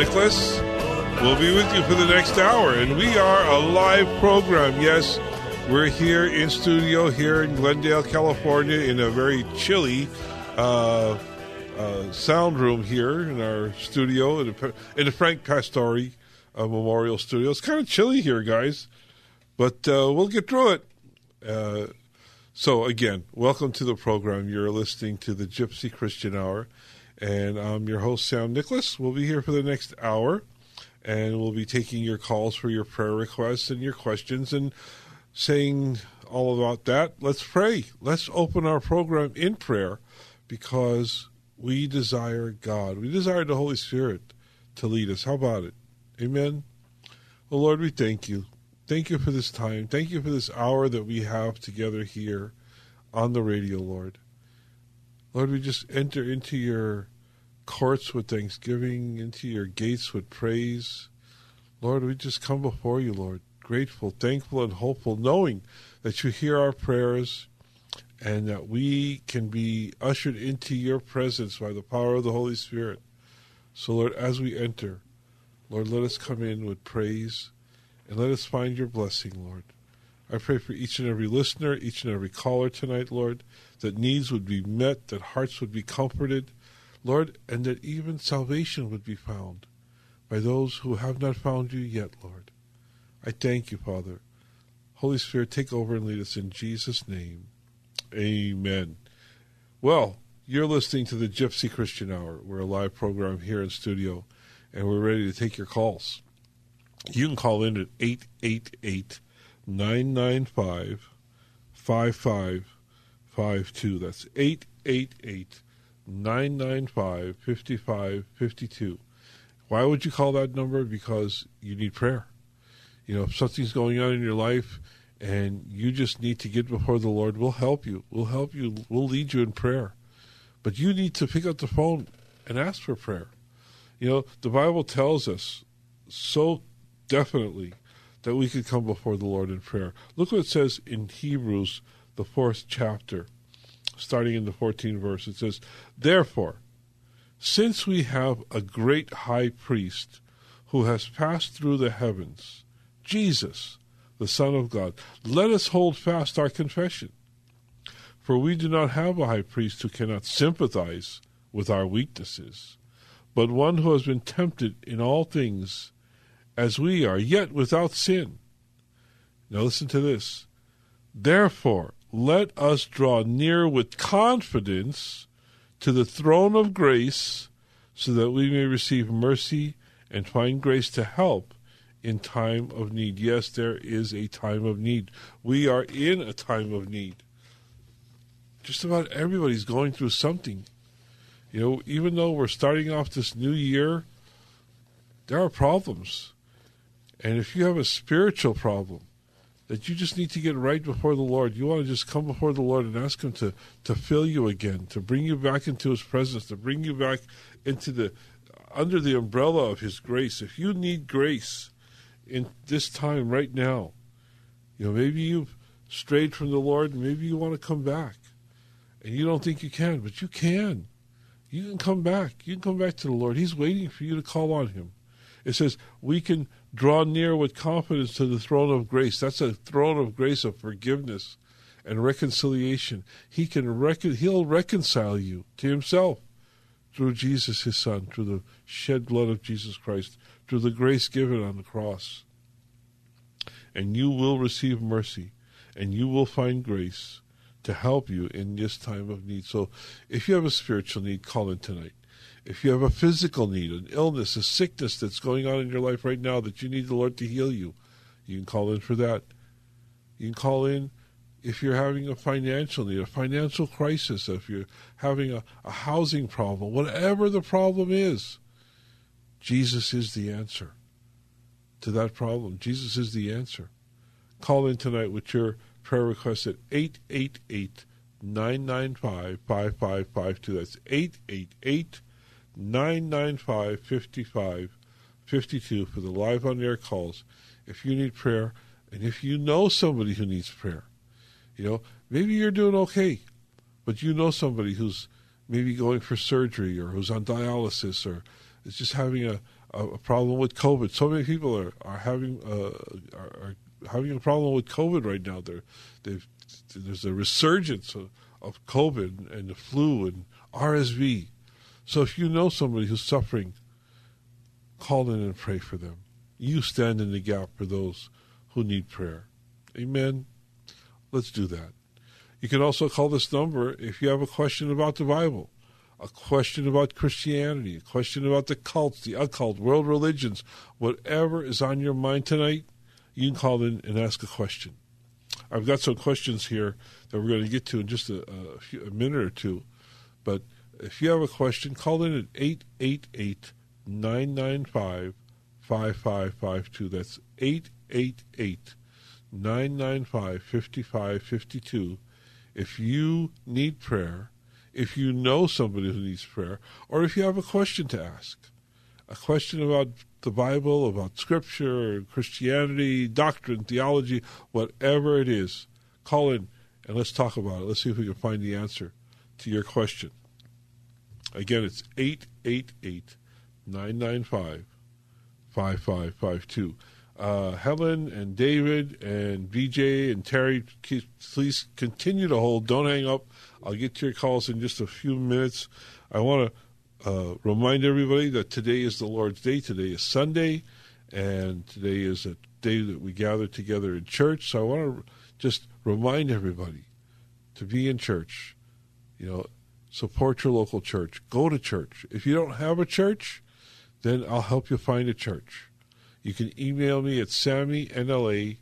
Nicholas. We'll be with you for the next hour, and we are a live program. Yes, we're here in studio here in Glendale, California, in a very chilly uh, uh, sound room here in our studio in the, in the Frank Pastore uh, Memorial Studio. It's kind of chilly here, guys, but uh, we'll get through it. Uh, so, again, welcome to the program. You're listening to the Gypsy Christian Hour, and I'm your host, Sam Nicholas. We'll be here for the next hour, and we'll be taking your calls for your prayer requests and your questions and saying all about that. Let's pray. Let's open our program in prayer because we desire God. We desire the Holy Spirit to lead us. How about it? Amen. Well, Lord, we thank you. Thank you for this time. Thank you for this hour that we have together here on the radio, Lord. Lord, we just enter into your courts with thanksgiving, into your gates with praise. Lord, we just come before you, Lord, grateful, thankful, and hopeful, knowing that you hear our prayers and that we can be ushered into your presence by the power of the Holy Spirit. So, Lord, as we enter, Lord, let us come in with praise and let us find your blessing, Lord. I pray for each and every listener, each and every caller tonight, Lord, that needs would be met, that hearts would be comforted, Lord, and that even salvation would be found by those who have not found you yet, Lord. I thank you, Father. Holy Spirit, take over and lead us in Jesus' name. Amen. Well, you're listening to the Gypsy Christian Hour. We're a live program here in studio, and we're ready to take your calls. You can call in at 888 995 5552. That's 888 995 5552. Why would you call that number? Because you need prayer. You know, if something's going on in your life and you just need to get before the Lord, we'll help you. We'll help you. We'll lead you in prayer. But you need to pick up the phone and ask for prayer. You know, the Bible tells us so definitely that we could come before the Lord in prayer. Look what it says in Hebrews, the fourth chapter, starting in the 14th verse. It says, Therefore, since we have a great high priest who has passed through the heavens, Jesus, the Son of God, let us hold fast our confession. For we do not have a high priest who cannot sympathize with our weaknesses, but one who has been tempted in all things as we are, yet without sin. Now listen to this. Therefore, let us draw near with confidence to the throne of grace so that we may receive mercy and find grace to help in time of need. Yes, there is a time of need. We are in a time of need. Just about everybody's going through something. You know, even though we're starting off this new year, there are problems. And if you have a spiritual problem that you just need to get right before the Lord, you want to just come before the Lord and ask Him to, to fill you again, to bring you back into His presence, to bring you back into the under the umbrella of His grace. If you need grace in this time right now, you know, maybe you've strayed from the Lord and maybe you want to come back and you don't think you can, but you can. You can come back. You can come back to the Lord. He's waiting for you to call on Him. It says we can draw near with confidence to the throne of grace. That's a throne of grace of forgiveness and reconciliation. He can recon- he'll reconcile you to himself through Jesus his son, through the shed blood of Jesus Christ, through the grace given on the cross. And you will receive mercy and you will find grace to help you in this time of need. So if you have a spiritual need, call in tonight. If you have a physical need, an illness, a sickness that's going on in your life right now that you need the Lord to heal you, you can call in for that. You can call in if you're having a financial need, a financial crisis, if you're having a, a housing problem, whatever the problem is, Jesus is the answer to that problem. Jesus is the answer. Call in tonight with your prayer request at 888 995 5552. That's 888 995 5552 for the live on air calls. If you need prayer, and if you know somebody who needs prayer, you know, maybe you're doing okay, but you know somebody who's maybe going for surgery or who's on dialysis or is just having a, a, problem with COVID. So many people are, are having uh, are, are having a problem with COVID right now. They've, there's a resurgence of, of COVID and the flu and RSV. So if you know somebody who's suffering, call in and pray for them. You stand in the gap for those who need prayer. Amen. Let's do that. You can also call this number if you have a question about the Bible, a question about Christianity, a question about the cults, the occult, world religions, whatever is on your mind tonight, you can call in and ask a question. I've got some questions here that we're going to get to in just a, a, few, a minute or two. But if you have a question, call in at 888 995 5552. That's 888 995 5552. If you need prayer, if you know somebody who needs prayer, or if you have a question to ask, a question about the Bible, about Scripture, Christianity, doctrine, theology, whatever it is, call in and let's talk about it. Let's see if we can find the answer to your question. Again, it's 888 995 5552. Uh, Helen and David and BJ and Terry, please continue to hold. Don't hang up. I'll get to your calls in just a few minutes. I want to uh, remind everybody that today is the Lord's Day. Today is Sunday, and today is a day that we gather together in church. So I want to just remind everybody to be in church. You know, support your local church. Go to church. If you don't have a church, then I'll help you find a church. You can email me at sammynla.kkla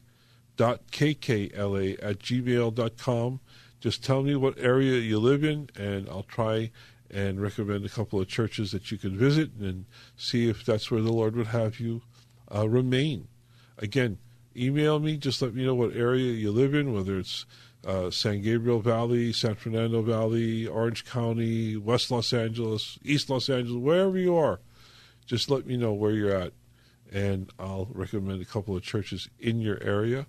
at gmail.com. Just tell me what area you live in, and I'll try and recommend a couple of churches that you can visit and see if that's where the Lord would have you uh, remain. Again, email me. Just let me know what area you live in, whether it's uh, San Gabriel Valley, San Fernando Valley, Orange County, West Los Angeles, East Los Angeles, wherever you are. Just let me know where you're at, and I'll recommend a couple of churches in your area.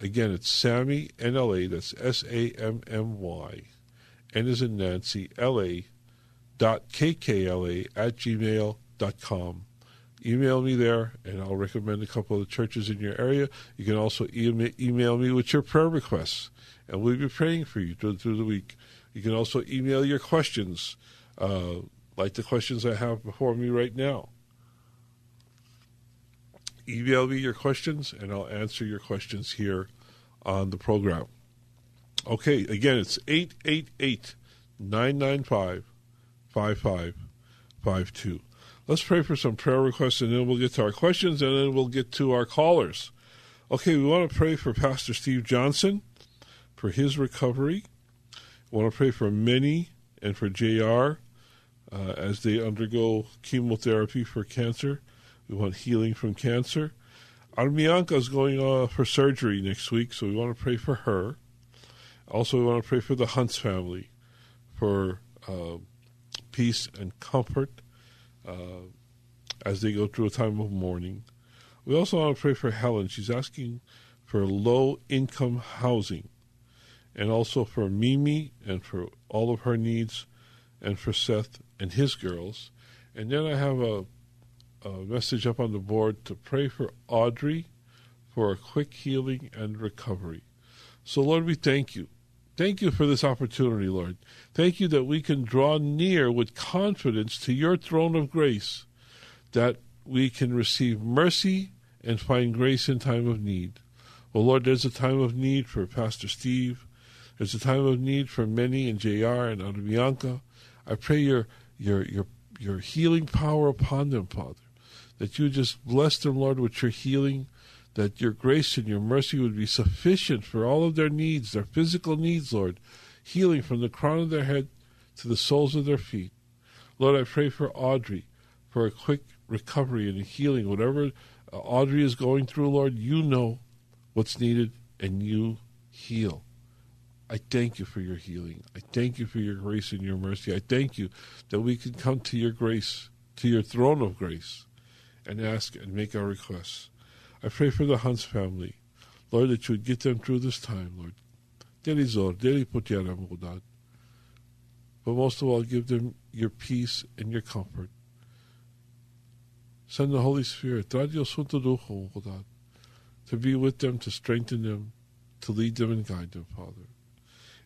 Again, it's Sammy NLA. That's S A M M Y. N is in Nancy L A dot kkla at gmail.com. Email me there, and I'll recommend a couple of churches in your area. You can also email me with your prayer requests, and we'll be praying for you through, through the week. You can also email your questions, uh, like the questions I have before me right now. Email me your questions, and I'll answer your questions here on the program. Okay, again, it's 888 995 5552. Let's pray for some prayer requests and then we'll get to our questions and then we'll get to our callers. Okay, we want to pray for Pastor Steve Johnson for his recovery. We want to pray for Minnie and for JR uh, as they undergo chemotherapy for cancer. We want healing from cancer. Armianka is going uh, for surgery next week, so we want to pray for her. Also, we want to pray for the Hunts family for uh, peace and comfort. Uh, as they go through a time of mourning. We also want to pray for Helen. She's asking for low income housing and also for Mimi and for all of her needs and for Seth and his girls. And then I have a, a message up on the board to pray for Audrey for a quick healing and recovery. So, Lord, we thank you. Thank you for this opportunity, Lord. Thank you that we can draw near with confidence to your throne of grace, that we can receive mercy and find grace in time of need. Well, Lord, there's a time of need for Pastor Steve. There's a time of need for Minnie and JR and Bianca. I pray your your your your healing power upon them, Father. That you just bless them, Lord, with your healing, that your grace and your mercy would be sufficient for all of their needs, their physical needs, Lord, healing from the crown of their head to the soles of their feet. Lord, I pray for Audrey for a quick recovery and healing. Whatever uh, Audrey is going through, Lord, you know what's needed and you heal. I thank you for your healing. I thank you for your grace and your mercy. I thank you that we can come to your grace, to your throne of grace, and ask and make our requests. I pray for the Hans family. Lord, that you would get them through this time, Lord. Delizor, But most of all, give them your peace and your comfort. Send the Holy Spirit, to be with them, to strengthen them, to lead them and guide them, Father.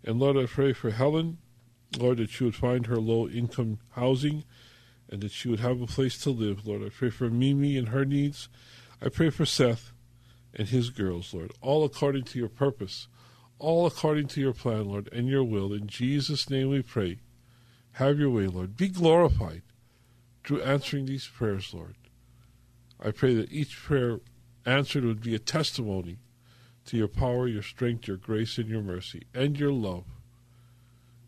And Lord, I pray for Helen, Lord, that she would find her low income housing and that she would have a place to live, Lord. I pray for Mimi and her needs. I pray for Seth and his girls, Lord, all according to your purpose, all according to your plan, Lord, and your will. In Jesus' name we pray. Have your way, Lord. Be glorified through answering these prayers, Lord. I pray that each prayer answered would be a testimony to your power, your strength, your grace, and your mercy, and your love.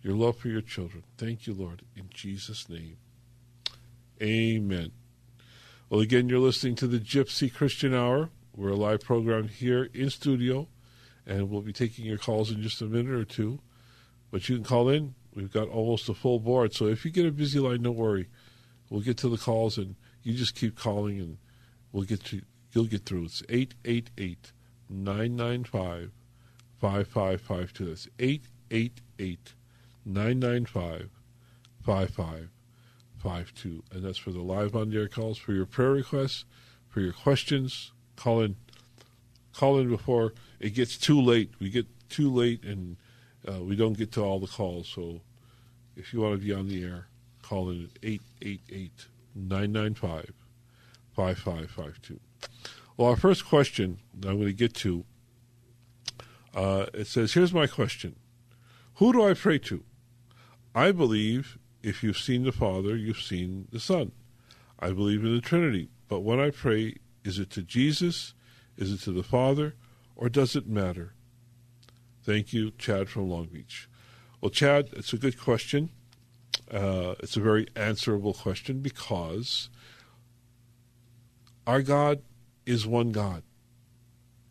Your love for your children. Thank you, Lord, in Jesus' name. Amen. Well, again, you're listening to the Gypsy Christian Hour. We're a live program here in studio, and we'll be taking your calls in just a minute or two. But you can call in. We've got almost a full board. So if you get a busy line, don't worry. We'll get to the calls, and you just keep calling, and we'll get to you'll get through. It's 888 995 5552. That's 888 995 5552. And that's for the live on air calls. For your prayer requests, for your questions, call in. Call in before it gets too late. We get too late and uh, we don't get to all the calls. So if you want to be on the air, call in at 888 995 5552. Well, our first question I'm going to get to uh, it says, Here's my question Who do I pray to? I believe if you've seen the Father, you've seen the Son. I believe in the Trinity, but when I pray, is it to Jesus? Is it to the Father? Or does it matter? Thank you, Chad from Long Beach. Well, Chad, it's a good question. Uh, it's a very answerable question because our God is one God.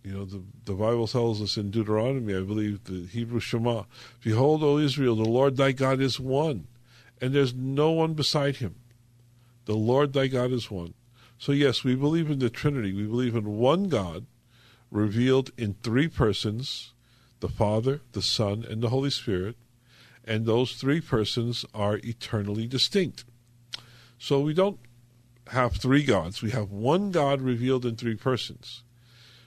You know, the, the Bible tells us in Deuteronomy, I believe, the Hebrew Shema, Behold, O Israel, the Lord thy God is one, and there's no one beside him. The Lord thy God is one. So, yes, we believe in the Trinity. We believe in one God revealed in three persons the Father, the Son, and the Holy Spirit. And those three persons are eternally distinct. So we don't have three gods. We have one God revealed in three persons.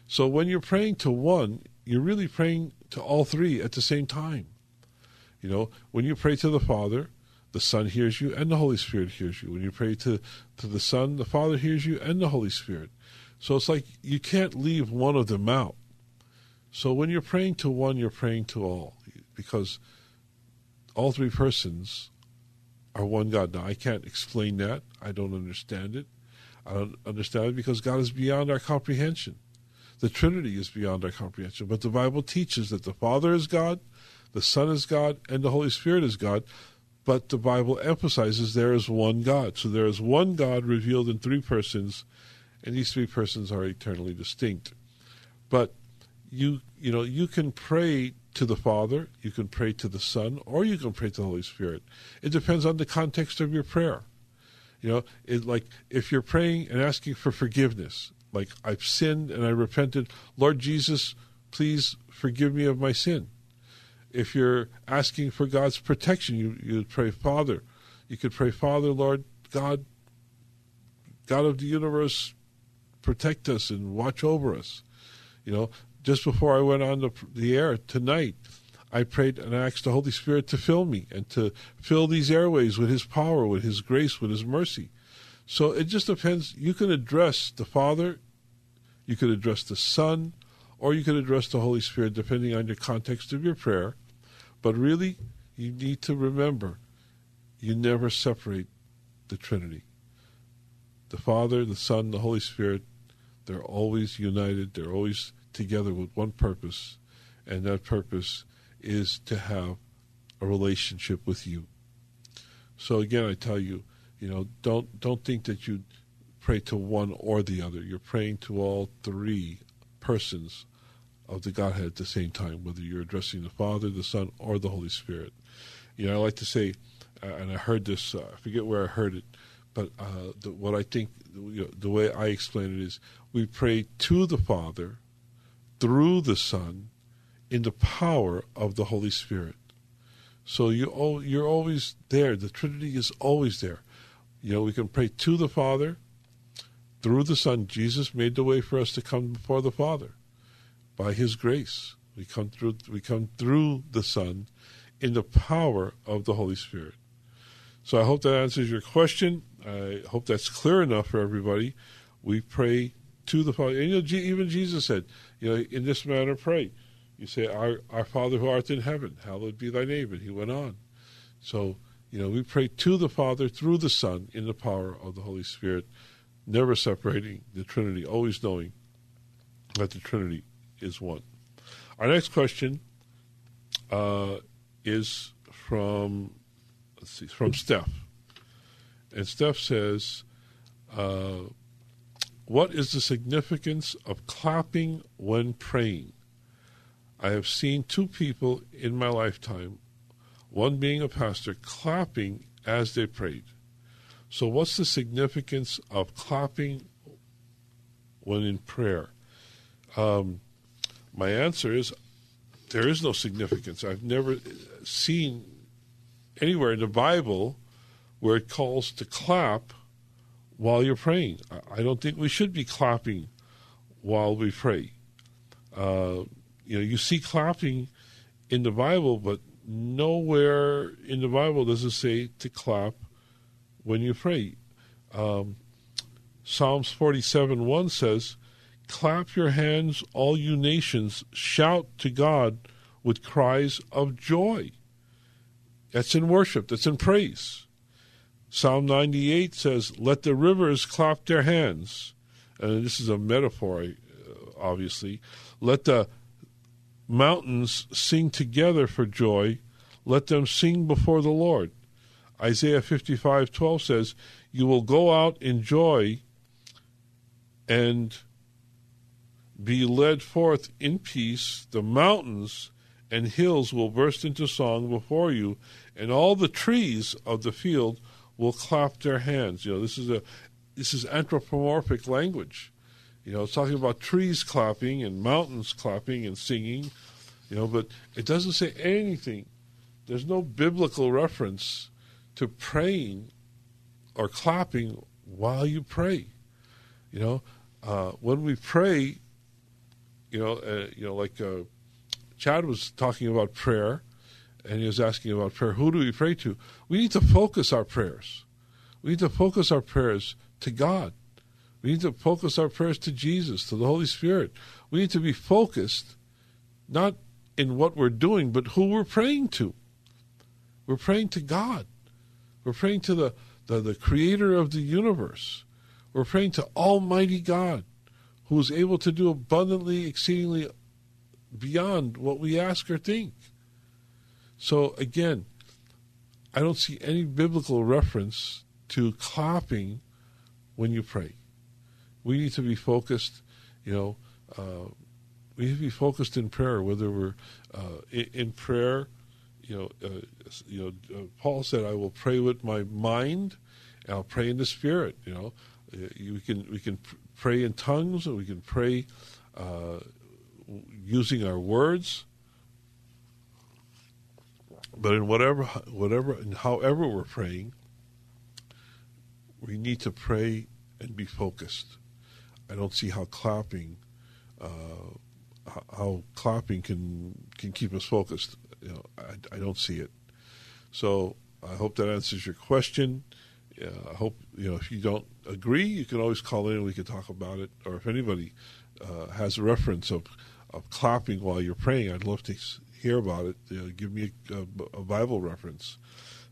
So when you're praying to one, you're really praying to all three at the same time. You know, when you pray to the Father, the Son hears you and the Holy Spirit hears you. When you pray to, to the Son, the Father hears you and the Holy Spirit. So it's like you can't leave one of them out. So when you're praying to one, you're praying to all because all three persons are one God. Now, I can't explain that. I don't understand it. I don't understand it because God is beyond our comprehension. The Trinity is beyond our comprehension. But the Bible teaches that the Father is God, the Son is God, and the Holy Spirit is God. But the Bible emphasizes there is one God. So there is one God revealed in three persons, and these three persons are eternally distinct. But you you know you can pray to the Father, you can pray to the Son, or you can pray to the Holy Spirit. It depends on the context of your prayer. You know, it like if you're praying and asking for forgiveness, like I've sinned and I repented, Lord Jesus, please forgive me of my sin. If you're asking for God's protection, you you pray, Father. You could pray, Father, Lord God, God of the universe, protect us and watch over us. You know, just before I went on the, the air tonight, I prayed and asked the Holy Spirit to fill me and to fill these airways with His power, with His grace, with His mercy. So it just depends. You can address the Father, you could address the Son, or you could address the Holy Spirit, depending on your context of your prayer. But really, you need to remember you never separate the Trinity. The Father, the Son, the Holy Spirit, they're always united, they're always together with one purpose, and that purpose is to have a relationship with you. So again, I tell you, you know, don't don't think that you pray to one or the other. You're praying to all three persons of the Godhead at the same time, whether you're addressing the Father, the Son, or the Holy Spirit. You know, I like to say, uh, and I heard this, uh, I forget where I heard it, but uh, the, what I think, you know, the way I explain it is, we pray to the Father, through the Son, in the power of the Holy Spirit. So you you're always there. The Trinity is always there. You know, we can pray to the Father through the Son. Jesus made the way for us to come before the Father by His grace. We come through. We come through the Son in the power of the Holy Spirit. So I hope that answers your question. I hope that's clear enough for everybody. We pray to the Father. And you know, even Jesus said, you know, in this manner pray. You say, our, our Father who art in heaven, hallowed be thy name. And he went on. So, you know, we pray to the Father through the Son in the power of the Holy Spirit, never separating the Trinity, always knowing that the Trinity is one. Our next question uh, is from let's see, from Steph, and Steph says, uh, "What is the significance of clapping when praying?" I have seen two people in my lifetime, one being a pastor, clapping as they prayed. So, what's the significance of clapping when in prayer? Um, my answer is there is no significance. I've never seen anywhere in the Bible where it calls to clap while you're praying. I don't think we should be clapping while we pray. Uh, you know, you see clapping in the Bible, but nowhere in the Bible does it say to clap when you pray. Um, Psalms 47 1 says, Clap your hands, all you nations, shout to God with cries of joy. That's in worship, that's in praise. Psalm 98 says, Let the rivers clap their hands. And this is a metaphor, uh, obviously. Let the mountains sing together for joy. Let them sing before the Lord. Isaiah 55:12 says, "You will go out in joy and be led forth in peace. The mountains and hills will burst into song before you, and all the trees of the field will clap their hands." You know, this is a this is anthropomorphic language. You know, it's talking about trees clapping and mountains clapping and singing, you know, but it doesn't say anything. There's no biblical reference to praying or clapping while you pray. You know, uh, when we pray, you know, uh, you know, like uh, Chad was talking about prayer, and he was asking about prayer. Who do we pray to? We need to focus our prayers. We need to focus our prayers to God. We need to focus our prayers to Jesus, to the Holy Spirit. We need to be focused not in what we're doing, but who we're praying to. We're praying to God. We're praying to the, the, the creator of the universe. We're praying to Almighty God, who is able to do abundantly, exceedingly beyond what we ask or think. So again, I don't see any biblical reference to clapping when you pray we need to be focused, you know, uh, we need to be focused in prayer, whether we're uh, in, prayer, you know, uh, you know, uh, Paul said, I will pray with my mind and I'll pray in the Spirit. You know, we can we can pray in tongues, or we can pray uh, using our words. But in whatever, whatever, and however we're praying, we need to pray and be focused. I don't see how clapping, uh, how clapping can can keep us focused. You know, I, I don't see it. So I hope that answers your question. Uh, I hope you know if you don't agree, you can always call in and we can talk about it. Or if anybody uh, has a reference of of clapping while you're praying, I'd love to hear about it. You know, give me a, a, Bible reference.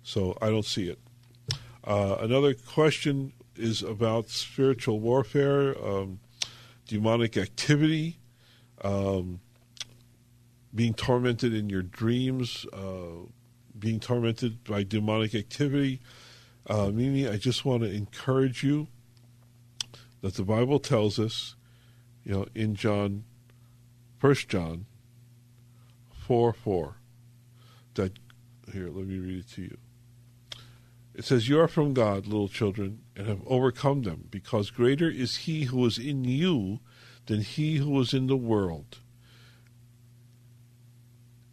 So I don't see it. Uh, another question is about spiritual warfare, um, demonic activity, um, being tormented in your dreams, uh, being tormented by demonic activity. Uh, Mimi, I just want to encourage you that the Bible tells us, you know, in John, First John, 4 4, that, here, let me read it to you. It says, You are from God, little children, and have overcome them, because greater is he who is in you than he who is in the world.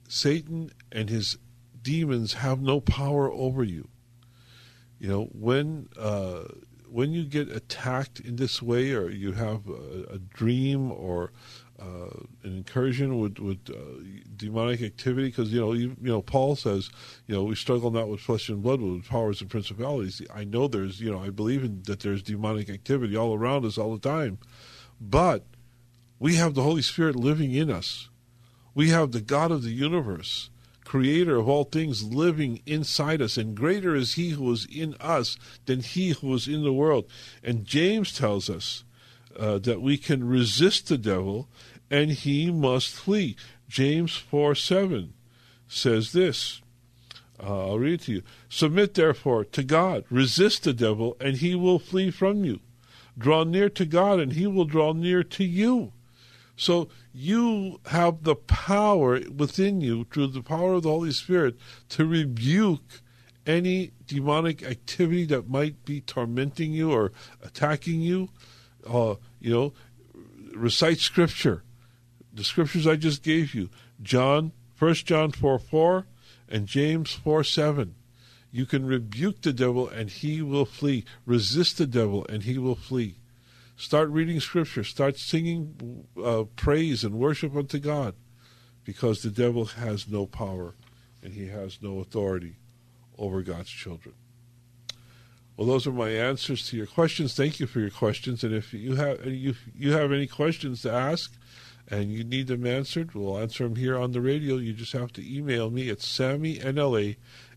Satan and his demons have no power over you. You know, when uh, when you get attacked in this way, or you have a, a dream or uh, an incursion with with uh, demonic activity, because you know you, you know Paul says you know we struggle not with flesh and blood, but with powers and principalities. I know there's you know I believe in that there's demonic activity all around us all the time, but we have the Holy Spirit living in us. We have the God of the universe creator of all things living inside us, and greater is he who is in us than he who is in the world. And James tells us uh, that we can resist the devil and he must flee. James 4 7 says this. Uh, I'll read to you. Submit therefore to God, resist the devil, and he will flee from you. Draw near to God, and he will draw near to you. So you have the power within you, through the power of the Holy Spirit, to rebuke any demonic activity that might be tormenting you or attacking you. Uh, you know, recite scripture. The scriptures I just gave you, John, First John 4 4 and James 4 7. You can rebuke the devil and he will flee. Resist the devil and he will flee. Start reading Scripture. Start singing uh, praise and worship unto God because the devil has no power and he has no authority over God's children. Well, those are my answers to your questions. Thank you for your questions. And if you have you you have any questions to ask and you need them answered, we'll answer them here on the radio. You just have to email me at Sammy N L A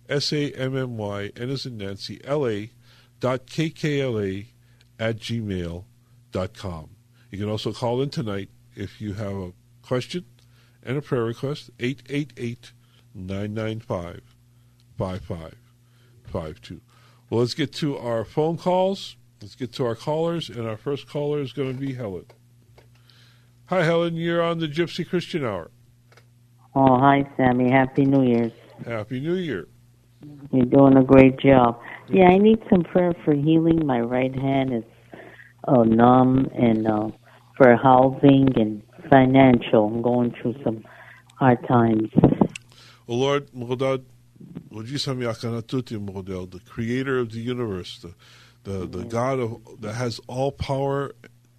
S A M M Y N as in Nancy L A dot K K L A at gmail com. You can also call in tonight if you have a question and a prayer request, 888 995 5552. Well, let's get to our phone calls. Let's get to our callers, and our first caller is going to be Helen. Hi, Helen. You're on the Gypsy Christian Hour. Oh, hi, Sammy. Happy New Year's. Happy New Year. You're doing a great job. Yeah, I need some prayer for healing. My right hand is uh, numb and uh, for housing and financial. I'm going through some hard times. Oh Lord, Mogodad, the creator of the universe, the, the, the God of, that has all power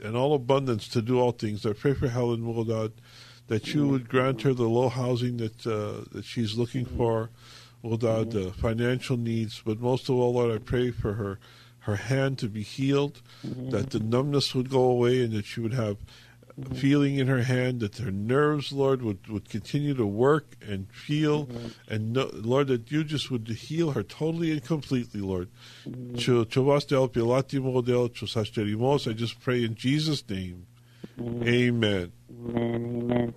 and all abundance to do all things. I pray for Helen Mogodad that you would grant her the low housing that uh, that she's looking for, Mogodad, the financial needs, but most of all, Lord, I pray for her her hand to be healed, mm-hmm. that the numbness would go away, and that she would have mm-hmm. feeling in her hand, that her nerves, Lord, would, would continue to work and feel, mm-hmm. and no, Lord, that you just would heal her totally and completely, Lord. Mm-hmm. I just pray in Jesus' name. Mm-hmm. Amen. Amen.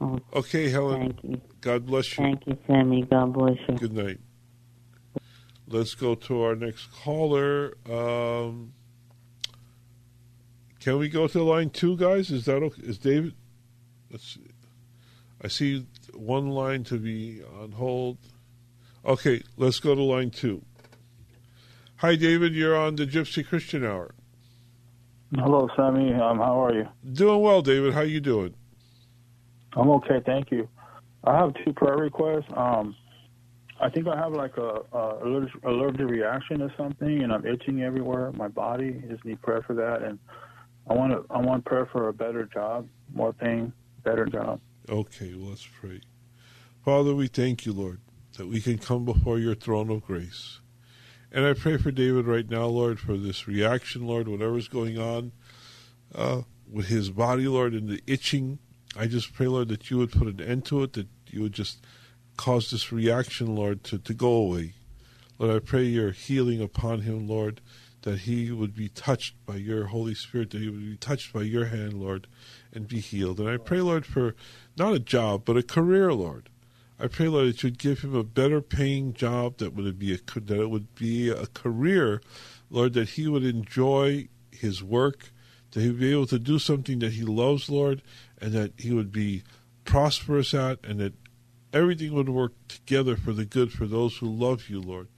Amen. Okay, Helen. Thank you. God bless you. Thank you, Sammy. God bless you. Good night. Let's go to our next caller. Um, can we go to line two, guys? Is that okay? Is David? Let's see. I see one line to be on hold. Okay, let's go to line two. Hi, David. You're on the Gypsy Christian Hour. Hello, Sammy. Um, how are you? Doing well, David. How you doing? I'm okay, thank you. I have two prayer requests. Um, I think I have like a, a allergic, allergic reaction or something, and I'm itching everywhere. My body just need prayer for that, and I want to, I want prayer for a better job, more paying, better job. Okay, well, let's pray. Father, we thank you, Lord, that we can come before your throne of grace. And I pray for David right now, Lord, for this reaction, Lord, whatever's going on uh, with his body, Lord, and the itching. I just pray, Lord, that you would put an end to it, that you would just cause this reaction, Lord, to, to go away. Lord, I pray your healing upon him, Lord, that he would be touched by your Holy Spirit, that he would be touched by your hand, Lord, and be healed. And I pray, Lord, for not a job, but a career, Lord. I pray, Lord, that you'd give him a better paying job, that would be a, that it would be a career, Lord, that he would enjoy his work, that he would be able to do something that he loves, Lord, and that he would be prosperous at, and that everything would work together for the good for those who love you, Lord.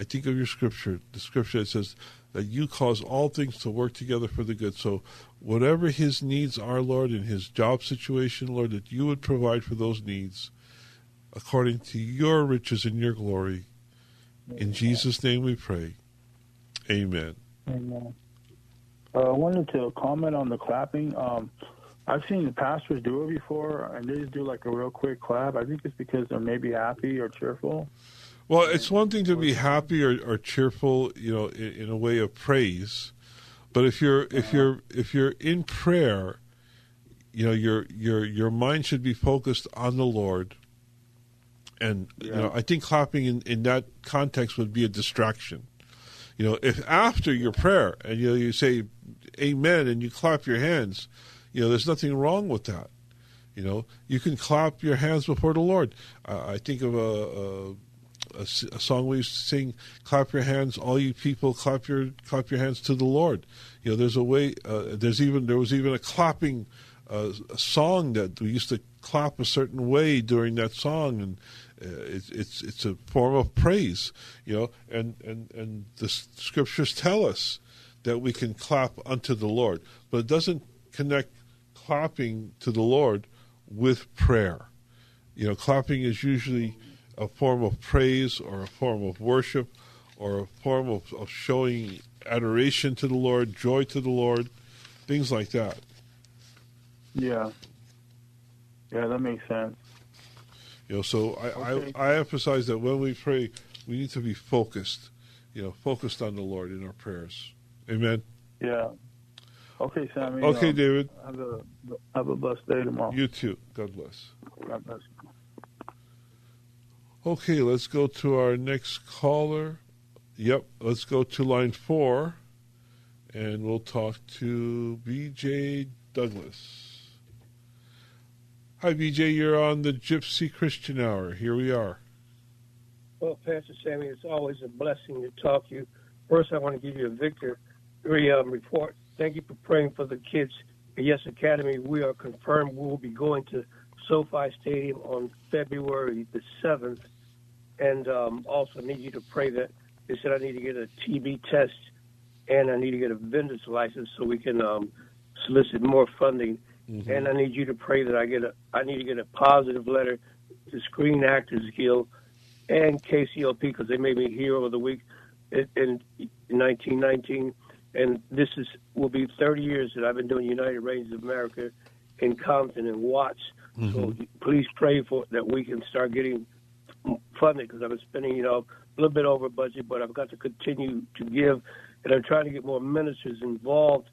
I think of your scripture, the scripture that says that you cause all things to work together for the good. So, whatever his needs are, Lord, in his job situation, Lord, that you would provide for those needs according to your riches and your glory. In Jesus' name we pray. Amen. Amen. Uh, I wanted to comment on the clapping. Um, I've seen the pastors do it before, and they just do like a real quick clap. I think it's because they're maybe happy or cheerful. Well, it's one thing to be happy or, or cheerful, you know, in, in, a way of praise, but if you're if you're if you're in prayer, you know, your your your mind should be focused on the Lord. And yeah. you know, I think clapping in, in that context would be a distraction. You know, if after your prayer and you know, you say Amen and you clap your hands, you know, there's nothing wrong with that. You know, you can clap your hands before the Lord. Uh, I think of a, a a, a, song we used to sing, "Clap your hands, all you people, clap your clap your hands to the Lord." You know, there's a way. Uh, there's even there was even a clapping uh, a song that we used to clap a certain way during that song, and uh, it's it's it's a form of praise. You know, and and and the scriptures tell us that we can clap unto the Lord, but it doesn't connect clapping to the Lord with prayer. You know, clapping is usually a form of praise or a form of worship or a form of, of showing adoration to the Lord, joy to the Lord, things like that. Yeah. Yeah, that makes sense. You know, so I, okay. I, I emphasize that when we pray, we need to be focused, you know, focused on the Lord in our prayers. Amen. Yeah. Okay, Sammy. Okay, um, David. Have a have a blessed day tomorrow. You too. God bless. God bless. Okay, let's go to our next caller. Yep, let's go to line four, and we'll talk to BJ Douglas. Hi, BJ. You're on the Gypsy Christian Hour. Here we are. Well, Pastor Sammy, it's always a blessing to talk to you. First, I want to give you a victory um, report. Thank you for praying for the kids at Yes Academy. We are confirmed we will be going to SoFi Stadium on February the 7th. And um, also need you to pray that they said I need to get a TB test and I need to get a vendor's license so we can um, solicit more funding. Mm-hmm. And I need you to pray that I get a I need to get a positive letter to Screen Actors Guild and KCLP because they made me hero of the week in, in 1919. And this is will be 30 years that I've been doing United Ranges of America in Compton and Watts. Mm-hmm. So please pray for that we can start getting funding because I've been spending, you know, a little bit over budget, but I've got to continue to give, and I'm trying to get more ministers involved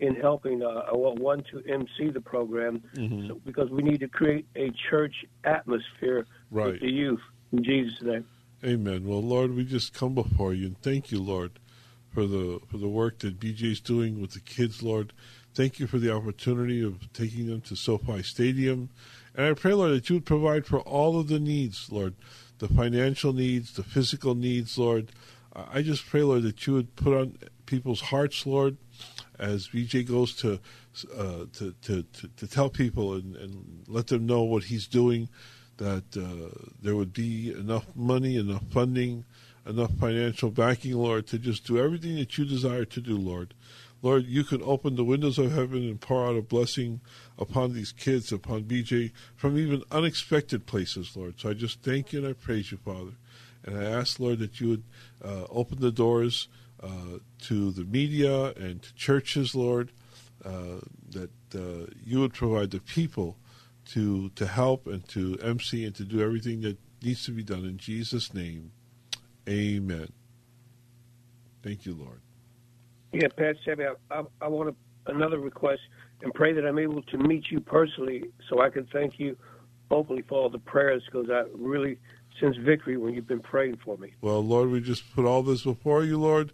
in helping. Uh, I want one to MC the program mm-hmm. so, because we need to create a church atmosphere right. with the youth. In Jesus' name. Amen. Well, Lord, we just come before you and thank you, Lord, for the for the work that BJ's doing with the kids, Lord. Thank you for the opportunity of taking them to SoFi Stadium. And I pray, Lord, that you would provide for all of the needs, Lord, the financial needs, the physical needs, Lord. I just pray, Lord, that you would put on people's hearts, Lord, as BJ goes to uh, to, to, to, to, tell people and, and, let them know what he's doing, that uh, there would be enough money, enough funding enough financial backing, Lord, to just do everything that you desire to do, Lord. Lord, you can open the windows of heaven and pour out a blessing upon these kids, upon BJ, from even unexpected places, Lord. So I just thank you and I praise you, Father. And I ask, Lord, that you would uh, open the doors uh, to the media and to churches, Lord, uh, that uh, you would provide the people to to help and to MC and to do everything that needs to be done in Jesus' name. Amen. Thank you, Lord. Yeah, Pat Sammy, I, I, I want another request and pray that I'm able to meet you personally so I can thank you openly for all the prayers because I really sense victory when you've been praying for me. Well, Lord, we just put all this before you, Lord,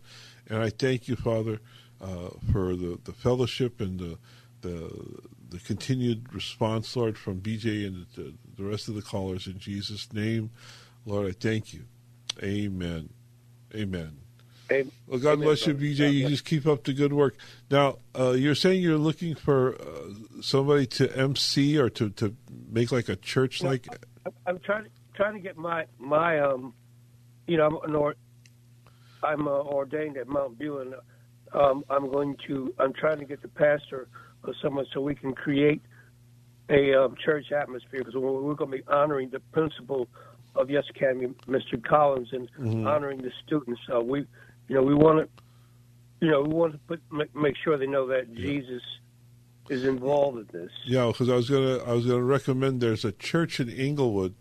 and I thank you, Father, uh, for the, the fellowship and the, the the continued response, Lord, from BJ and the, the rest of the callers in Jesus' name. Lord, I thank you. Amen. Amen. Amen. Well, God Amen, bless you, brother. BJ. God You bless. just keep up the good work. Now, uh, you're saying you're looking for uh, somebody to MC or to, to make like a church like. I'm- I'm trying to trying to get my my um, you know, I'm an or, I'm uh, ordained at Mount Buell. Um, I'm going to I'm trying to get the pastor or someone so we can create a um, church atmosphere because we're, we're going to be honoring the principal of Yes Academy, Mr. Collins, and honoring the students. So we, you know, we want to, you know, we want to put make, make sure they know that Jesus is involved in this. Yeah, because I was gonna I was gonna recommend there's a church in Inglewood.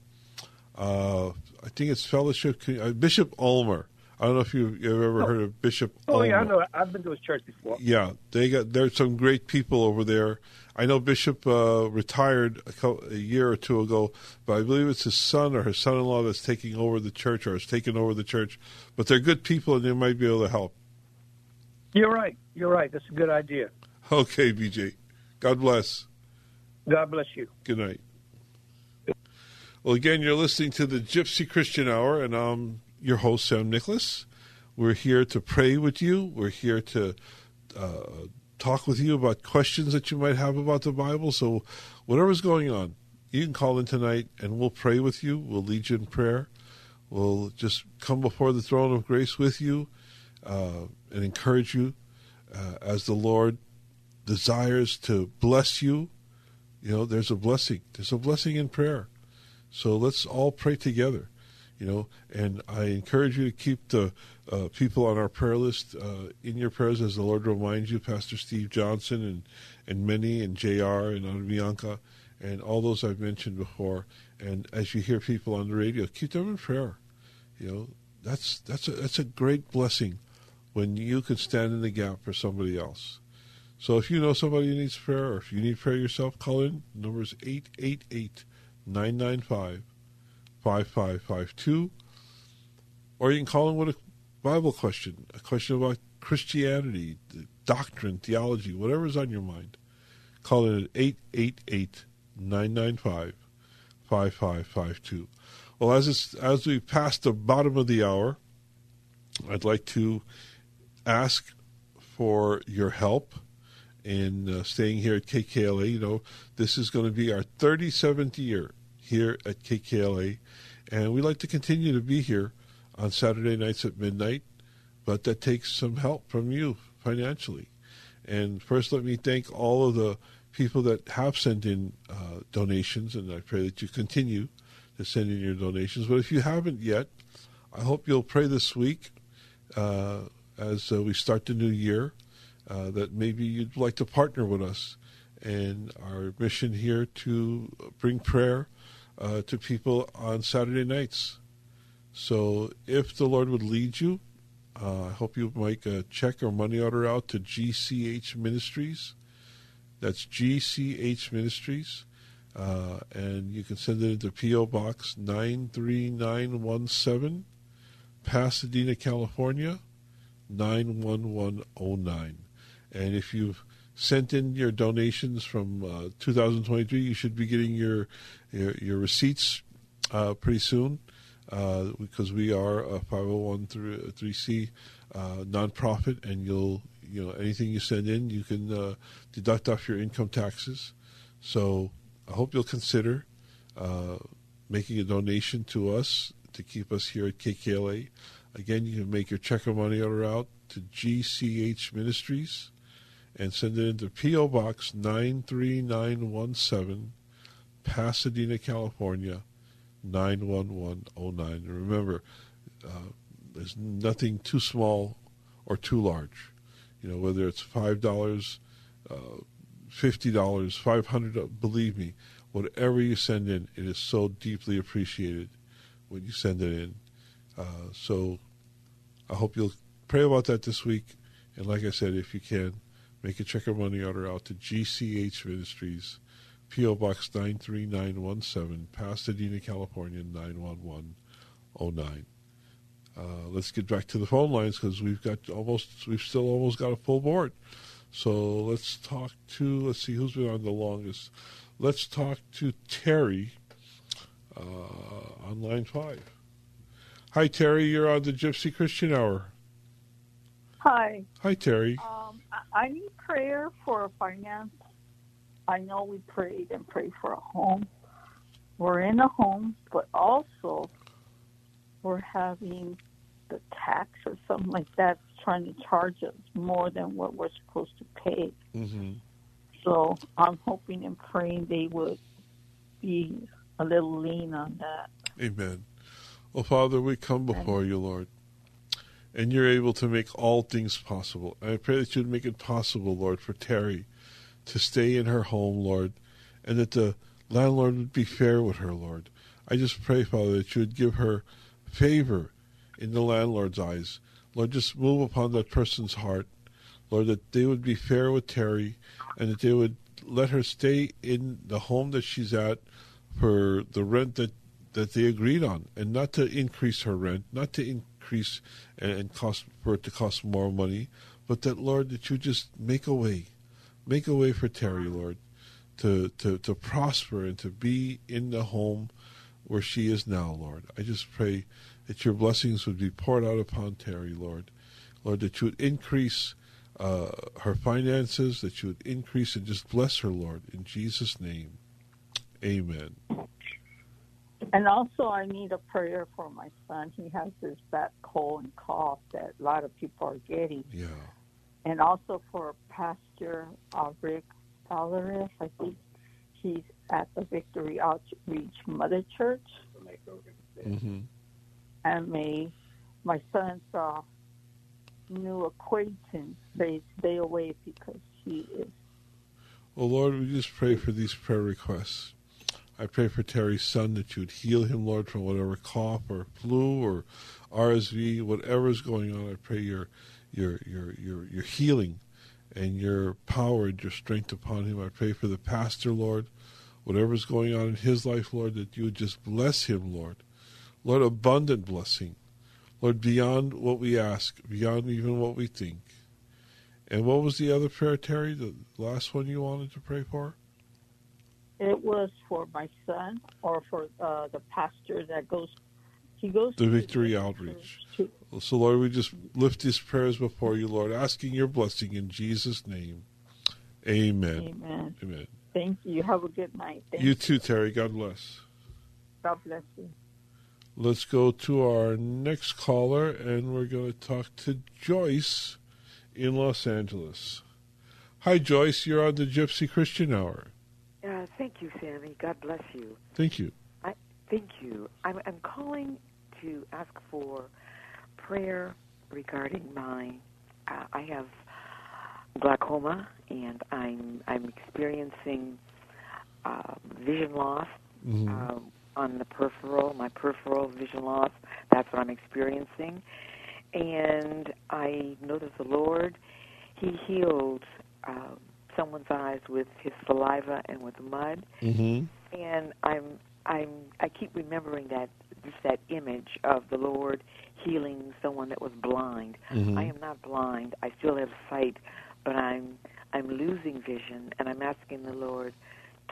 Uh, I think it's Fellowship uh, Bishop Ulmer. I don't know if you've, you've ever heard of Bishop. Oh yeah, I know. I've been to his church before. Yeah, they got there's some great people over there. I know Bishop uh, retired a, co- a year or two ago, but I believe it's his son or his son-in-law that's taking over the church or has taken over the church. But they're good people and they might be able to help. You're right. You're right. That's a good idea. Okay, BJ. God bless. God bless you. Good night. Well, again, you're listening to the Gypsy Christian Hour, and I'm your host, Sam Nicholas. We're here to pray with you. We're here to uh, talk with you about questions that you might have about the Bible. So, whatever's going on, you can call in tonight, and we'll pray with you. We'll lead you in prayer. We'll just come before the throne of grace with you uh, and encourage you uh, as the Lord desires to bless you you know, there's a blessing. There's a blessing in prayer. So let's all pray together. You know, and I encourage you to keep the uh, people on our prayer list uh, in your prayers as the Lord reminds you, Pastor Steve Johnson and and Minnie and Jr. and Bianca and all those I've mentioned before. And as you hear people on the radio, keep them in prayer. You know, that's that's a that's a great blessing when you can stand in the gap for somebody else. So if you know somebody who needs prayer or if you need prayer yourself, call in. The number is 888 995 5552. Or you can call in with a Bible question, a question about Christianity, doctrine, theology, whatever's on your mind. Call in at 888 995 5552. Well, as, as we pass the bottom of the hour, I'd like to ask for your help in uh, staying here at KKLA. You know, this is going to be our 37th year here at KKLA, and we like to continue to be here on Saturday nights at midnight, but that takes some help from you financially. And first, let me thank all of the people that have sent in uh, donations, and I pray that you continue to send in your donations. But if you haven't yet, I hope you'll pray this week uh, as uh, we start the new year uh, that maybe you'd like to partner with us in our mission here to bring prayer uh, to people on Saturday nights. So if the Lord would lead you, uh, I hope you make a check or money order out to GCH Ministries. That's GCH Ministries. Uh, and you can send it into P.O. Box 93917, Pasadena, California 91109. And if you've sent in your donations from uh, 2023, you should be getting your your, your receipts uh, pretty soon uh, because we are a 501c uh, nonprofit, and you'll you know anything you send in, you can uh, deduct off your income taxes. So I hope you'll consider uh, making a donation to us to keep us here at KKLA Again, you can make your check or money order out to GCH Ministries and send it into P.O. Box 93917, Pasadena, California 91109. And remember, uh, there's nothing too small or too large. You know, whether it's $5, uh, $50, 500 believe me, whatever you send in, it is so deeply appreciated when you send it in. Uh, so I hope you'll pray about that this week. And like I said, if you can, make a check or money order out to GCH Ministries, P.O. Box 93917, Pasadena, California 91109. Uh, let's get back to the phone lines because we've got almost, we've still almost got a full board. So let's talk to, let's see who's been on the longest. Let's talk to Terry uh, on line five. Hi, Terry. You're on the Gypsy Christian Hour. Hi. Hi, Terry. Um, I need prayer for finance. I know we prayed and prayed for a home. We're in a home, but also we're having the tax or something like that trying to charge us more than what we're supposed to pay. Mm-hmm. So I'm hoping and praying they would be a little lean on that. Amen. Well, Father, we come before you, Lord, and you're able to make all things possible. I pray that you'd make it possible, Lord, for Terry to stay in her home, Lord, and that the landlord would be fair with her, Lord. I just pray, Father, that you would give her favor in the landlord's eyes. Lord, just move upon that person's heart. Lord, that they would be fair with Terry and that they would let her stay in the home that she's at for the rent that, that they agreed on and not to increase her rent, not to increase and, and cost for it to cost more money, but that, Lord, that you just make a way. Make a way for Terry, Lord, to, to, to prosper and to be in the home where she is now, Lord. I just pray that your blessings would be poured out upon Terry, Lord. Lord, that you would increase uh, her finances, that you would increase and just bless her, Lord, in Jesus' name. Amen. And also, I need a prayer for my son. He has this bad cold and cough that a lot of people are getting. Yeah. And also for Pastor uh, Rick Alvarez, I think he's at the Victory Outreach Mother Church. Mm-hmm. And may my son's uh, new acquaintance say stay away because he is. Well, Lord, we just pray for these prayer requests. I pray for Terry's son that you would heal him, Lord, from whatever cough or flu or RSV, whatever is going on. I pray your your your your your healing and your power and your strength upon him. I pray for the pastor, Lord, whatever's going on in his life, Lord, that you would just bless him, Lord. Lord, abundant blessing. Lord, beyond what we ask, beyond even what we think. And what was the other prayer, Terry? The last one you wanted to pray for? It was for my son or for uh, the pastor that goes. He goes the to Victory Outreach. So, Lord, we just lift these prayers before you, Lord, asking your blessing in Jesus' name. Amen. Amen. Amen. Thank you. Have a good night. Thank you too, Terry. God bless. God bless you. Let's go to our next caller, and we're going to talk to Joyce in Los Angeles. Hi, Joyce. You're on the Gypsy Christian Hour. Uh, thank you, Sammy. God bless you. Thank you. I thank you. I'm, I'm calling to ask for prayer regarding my. Uh, I have glaucoma, and I'm I'm experiencing uh, vision loss mm-hmm. uh, on the peripheral, my peripheral vision loss. That's what I'm experiencing, and I know that the Lord, He healed. Um, someone's eyes with his saliva and with mud. Mm-hmm. And I'm I'm I keep remembering that just that image of the Lord healing someone that was blind. Mm-hmm. I am not blind. I still have sight, but I'm I'm losing vision and I'm asking the Lord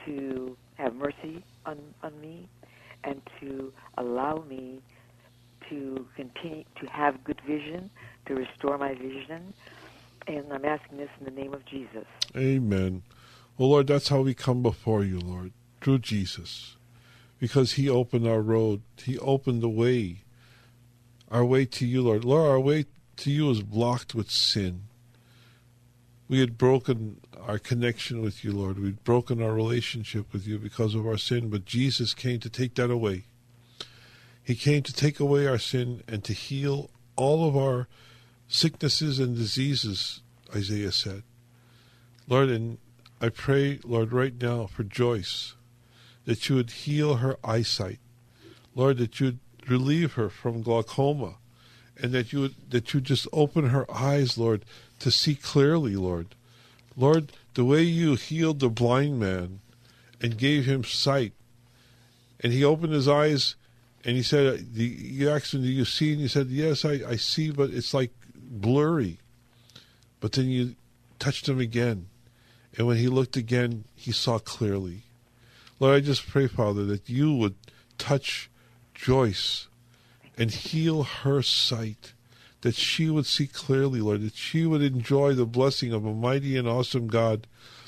to have mercy on on me and to allow me to continue to have good vision, to restore my vision and I'm asking this in the name of Jesus. Amen. Well, Lord, that's how we come before you, Lord, through Jesus. Because he opened our road, he opened the way. our way to you, Lord. Lord, our way to you is blocked with sin. We had broken our connection with you, Lord. We'd broken our relationship with you because of our sin, but Jesus came to take that away. He came to take away our sin and to heal all of our sicknesses and diseases, Isaiah said. Lord, and I pray, Lord, right now for Joyce, that you would heal her eyesight. Lord, that you would relieve her from glaucoma, and that you would that you just open her eyes, Lord, to see clearly, Lord. Lord, the way you healed the blind man and gave him sight, and he opened his eyes and he said, You asked him, Do you see? And he said, Yes, I, I see, but it's like blurry. But then you touched him again. And when he looked again, he saw clearly. Lord, I just pray, Father, that you would touch Joyce and heal her sight, that she would see clearly, Lord, that she would enjoy the blessing of a mighty and awesome God.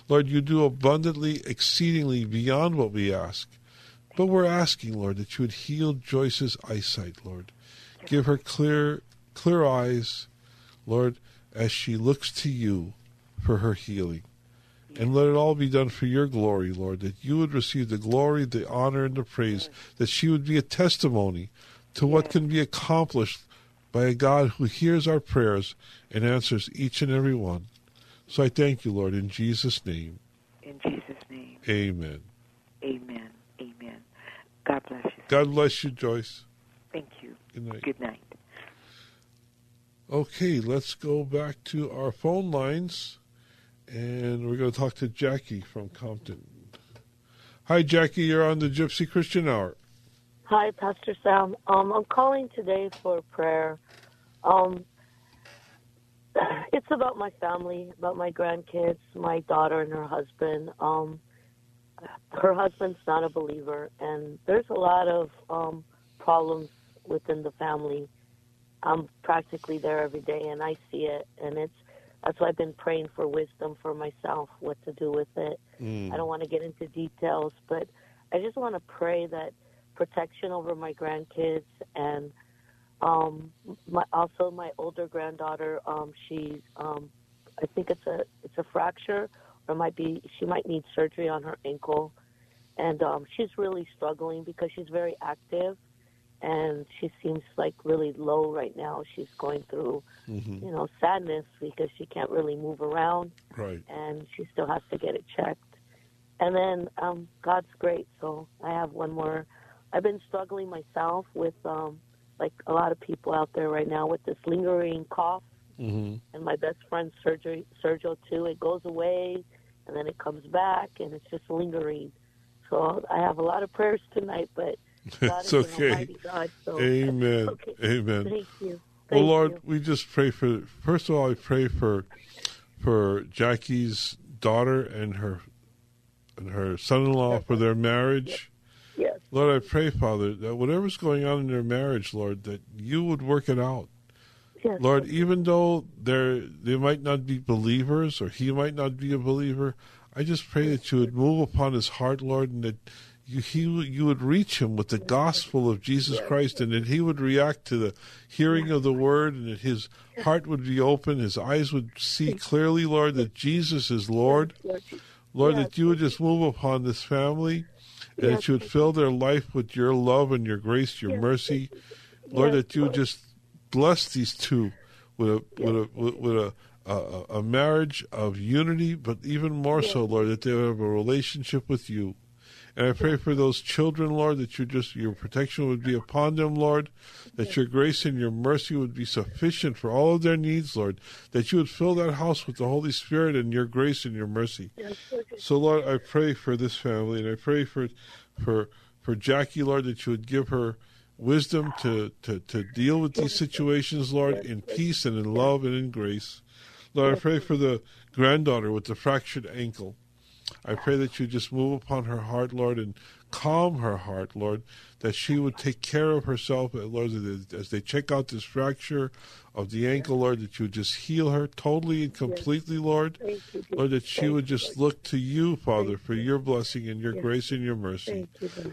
Lord, you do abundantly, exceedingly beyond what we ask. But we're asking, Lord, that you would heal Joyce's eyesight, Lord. Give her clear, clear eyes, Lord, as she looks to you for her healing. And let it all be done for your glory, Lord, that you would receive the glory, the honor, and the praise, that she would be a testimony to what can be accomplished by a God who hears our prayers and answers each and every one. So I thank you, Lord, in Jesus' name. In Jesus' name. Amen. Amen. Amen. God bless you. God bless you, Joyce. Thank you. Good night. Good night. Okay, let's go back to our phone lines, and we're going to talk to Jackie from Compton. Hi, Jackie. You're on the Gypsy Christian Hour. Hi, Pastor Sam. Um, I'm calling today for prayer. Um, it's about my family, about my grandkids, my daughter and her husband. Um, her husband's not a believer, and there's a lot of um, problems within the family. I'm practically there every day, and I see it, and it's that's why I've been praying for wisdom for myself, what to do with it. Mm. I don't want to get into details, but I just want to pray that protection over my grandkids and um, my, also my older granddaughter. Um, she, um, I think it's a it's a fracture, or it might be she might need surgery on her ankle, and um, she's really struggling because she's very active, and she seems like really low right now. She's going through, Mhm. you know, sadness because she can't really move around Right. and she still has to get it checked. And then um, God's great, so I have one more. I've been struggling myself with, um, like a lot of people out there right now, with this lingering cough. Mm-hmm. And my best friend's surgery, Sergio too. It goes away, and then it comes back, and it's just lingering. So I have a lot of prayers tonight, but It's okay. God. So Amen. Okay. Amen. Thank you. Well, Lord, you. we just pray for. First of all, I pray for for Jackie's daughter and her and her son-in-law for their marriage. Yes. Lord, I pray, Father, that whatever's going on in their marriage, Lord, that you would work it out. Yes. Lord, even though they're they might not be believers or he might not be a believer, I just pray that you would move upon his heart, Lord, and that you he you would reach him with the gospel of Jesus Christ, and that he would react to the hearing of the word, and that his heart would be open, his eyes would see clearly, Lord, that Jesus is Lord. Lord, that you would just move upon this family, and that you would fill their life with your love and your grace, your mercy. Lord, that you would just bless these two with a with a with, a, a a marriage of unity, but even more so, Lord, that they would have a relationship with you. And I pray for those children, Lord, that you just your protection would be upon them, Lord, that your grace and your mercy would be sufficient for all of their needs, Lord, that you would fill that house with the Holy Spirit and your grace and your mercy. So, Lord, I pray for this family, and I pray for for for Jackie, Lord, that you would give her wisdom to, to, to deal with these situations, Lord, in peace and in love and in grace. Lord, I pray for the granddaughter with the fractured ankle. I pray that you just move upon her heart, Lord, and calm her heart, Lord, that she would take care of herself, Lord, as they- as they check out this fracture of the ankle, Lord, that you would just heal her totally and completely, Lord. Lord, that she would just look to you, Father, for your blessing and your grace and your mercy.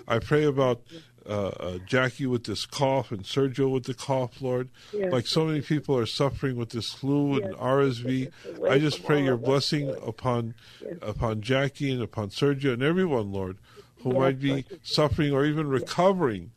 I pray about uh, uh, Jackie with this cough and Sergio with the cough, Lord. Yes. Like so many people are suffering with this flu and RSV. Yes. I just pray your of us, blessing upon Yes. upon Jackie and upon Sergio and everyone, Lord, who Yes, might be suffering or even recovering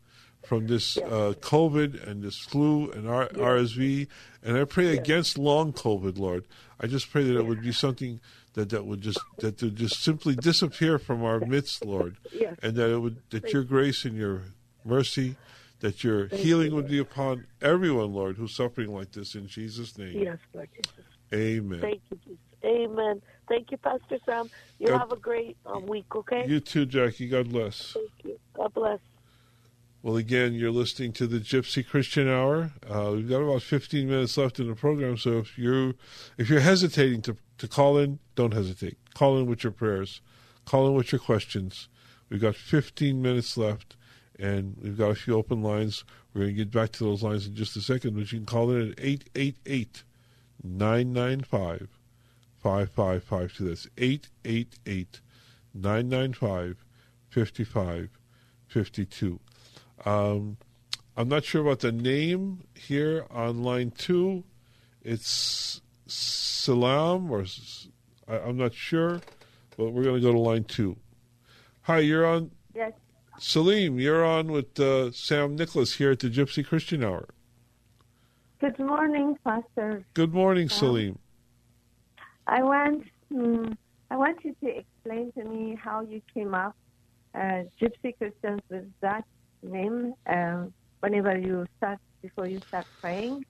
from this uh, COVID and this flu and R- RSV. And I pray against long COVID, Lord. I just pray that it would be something that, that would just that would just simply disappear from our midst, Lord, Yes. and that it would that your grace and your mercy, that your Thank healing you, would be upon everyone, Lord, who's suffering like this. In Jesus' name, Yes, Lord Jesus. Amen. Thank you, Jesus. Amen. Thank you, Pastor Sam. You God- have a great um, week, okay? You too, Jackie. God bless. Thank you. God bless. Well, again, you're listening to the Gypsy Christian Hour. Uh, we've got about 15 minutes left in the program, so if you're if you're hesitating to to call in, don't hesitate. Call in with your prayers. Call in with your questions. We've got 15 minutes left, and we've got a few open lines. We're going to get back to those lines in just a second, but you can call in at 888 995 5552. That's 888 995 5552. Um, I'm not sure about the name here on line two. It's Salam or I, am not sure, but we're going to go to line two. Hi, you're on. Salim, you're on with uh, Sam Nicholas here at the Gypsy Christian Hour. Good morning, Pastor. Good morning, Sam. Salim. I want mm, I want you to explain to me how you came up, uh, Gypsy Christians, with that name. Um, whenever you start before you start praying,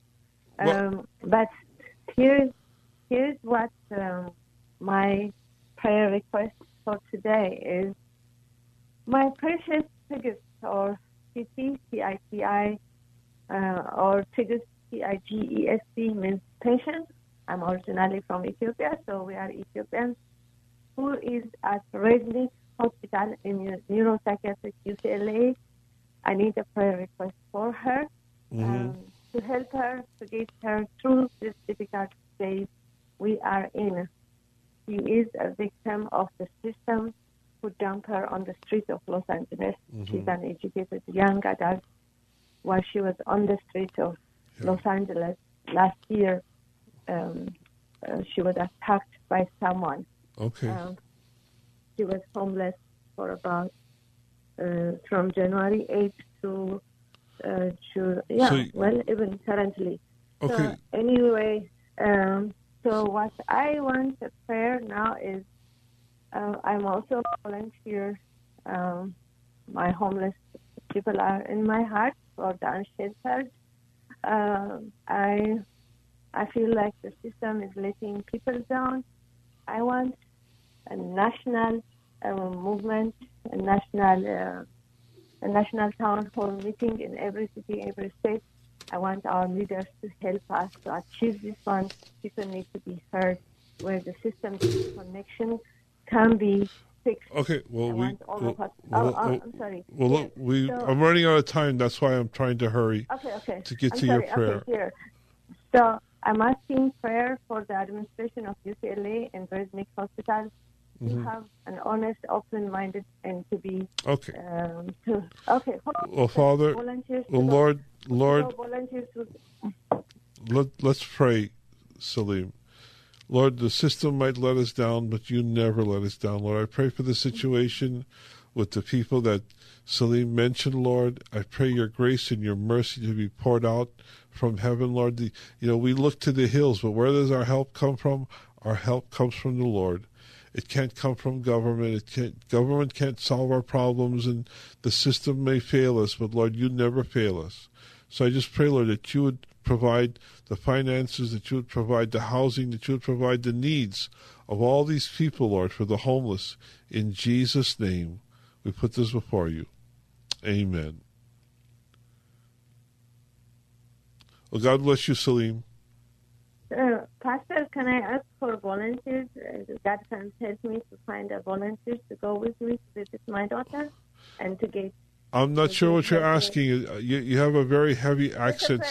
um, but here's here's what um, my prayer request for today is. My precious Tigist, or CC, C-I-T-I, uh, or Tigist, T-I-G-E-S-T, means patient. I'm originally from Ethiopia, so we are Ethiopians, who is at Resnick Hospital in Neuropsychiatric UCLA. I need a prayer request for her um, to help her to get her through this difficult days we are in. She is a victim of the system who dumped her on the streets of Los Angeles. She's an educated young adult. While she was on the streets of Los Angeles last year, um, uh, she was attacked by someone. Okay. Um, she was homeless for about uh, from January 8th to uh, June. Yeah, So- well, even currently. So Okay. anyway, um, so what I want to prayer now is uh, I'm also a volunteer. Um, my homeless people are in my heart for the unsheltered. Um I I feel like the system is letting people down. I want a national uh, movement, a national uh, a national town hall meeting in every city, every state. I want our leaders to help us to achieve this one. People need to be heard, where the system connection can be fixed. Okay, well, we. well, of well, oh, oh, I'm sorry. Well, look, we. So- I'm running out of time. That's why I'm trying to hurry. Okay, okay. To get I'm to sorry. your prayer. Okay, here. So I'm asking prayer for the administration of UCLA and Resnick Hospital to Mhm. have an honest, open-minded, and to be Okay. um, to okay. hold on. Well, Father, volunteers well, Lord, Lord, volunteers to let, let's pray, Salim. Lord, the system might let us down, but you never let us down, Lord. I pray for the situation with the people that Salim mentioned, Lord. I pray your grace and your mercy to be poured out from heaven, Lord. The, you know, we look to the hills, but where does our help come from? Our help comes from the Lord. It can't come from government. It can't, government can't solve our problems, and the system may fail us, but Lord, you never fail us. So I just pray, Lord, that you would provide the finances, that you would provide the housing, that you would provide the needs of all these people, Lord, for the homeless. In Jesus' name, we put this before you. Amen. Well, God bless you, Salim. Uh, Pastor, can I ask for volunteers? Uh, God can help me to find a volunteer to go with me to visit my daughter and to get I'm not sure what you're asking. Uh, You, you have a very heavy accent.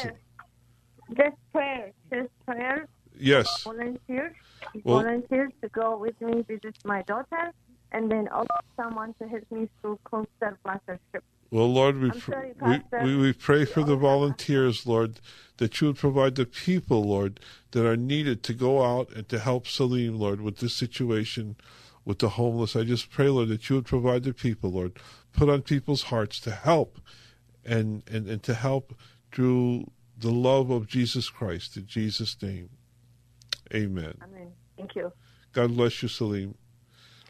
Just prayer, just prayer. Yes. Volunteers, Well- volunteers to go with me visit my daughter and then also someone to help me through coastal sponsorship. Well, Lord, we, pr- sorry, we, we, we pray for the volunteers, Lord, that you would provide the people, Lord, that are needed to go out and to help Salim, Lord, with this situation with the homeless. I just pray, Lord, that you would provide the people, Lord, put on people's hearts to help and, and, and to help through the love of Jesus Christ. In Jesus' name, amen. Amen. Thank you. God bless you, Salim.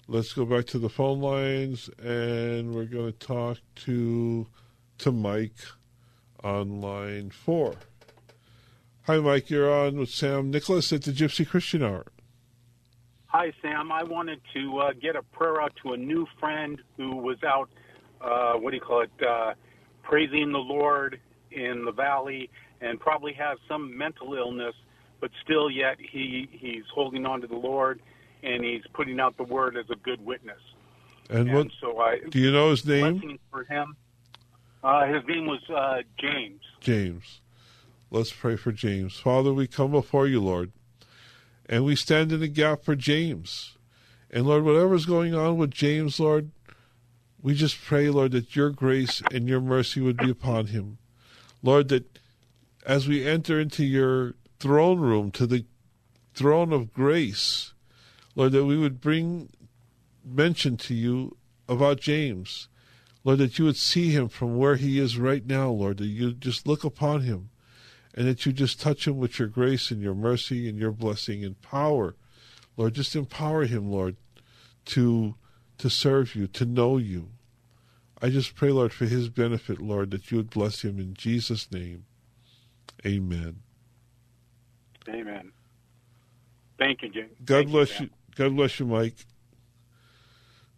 Let's go back to the phone lines, and we're going to talk to to Mike on line four. Hi, Mike. You're on with Sam Nicholas at the Gypsy Christian Hour. Hi, Sam. I wanted to uh, get a prayer out to a new friend who was out, uh, what do you call it, uh, praising the Lord in the valley and probably has some mental illness, but still yet he, he's holding on to the Lord and he's putting out the word as a good witness. And what So I do you know his name? for him. Uh, his name was uh, James. James. Let's pray for James. Father, we come before you, Lord, and we stand in the gap for James. And Lord, whatever's going on with James, Lord, we just pray, Lord, that your grace and your mercy would be upon him. Lord, that as we enter into your throne room, to the throne of grace, Lord, that we would bring mention to you about James. Lord, that you would see him from where he is right now, Lord, that you just look upon him and that you just touch him with your grace and your mercy and your blessing and power. Lord, just empower him, Lord, to to serve you, to know you. I just pray, Lord, for his benefit, Lord, that you would bless him in Jesus' name. Amen. Amen. Thank you, James. God Thank bless Sam. you. God bless you, Mike.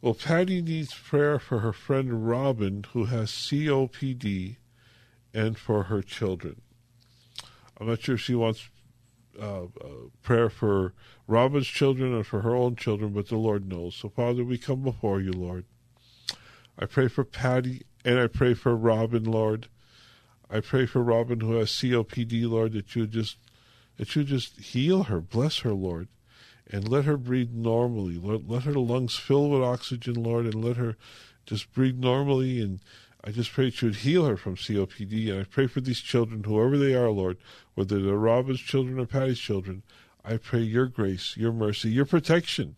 Well, Patty needs prayer for her friend Robin, who has COPD, and for her children. I'm not sure if she wants uh, uh, prayer for Robin's children or for her own children, but the Lord knows. So, Father, we come before you, Lord. I pray for Patty and I pray for Robin, Lord. I pray for Robin who has COPD, Lord, that you just that you just heal her, bless her, Lord, and let her breathe normally. Let, let her lungs fill with oxygen, Lord, and let her just breathe normally. And I just pray that you would heal her from COPD. And I pray for these children, whoever they are, Lord, whether they're Robin's children or Patty's children. I pray your grace, your mercy, your protection.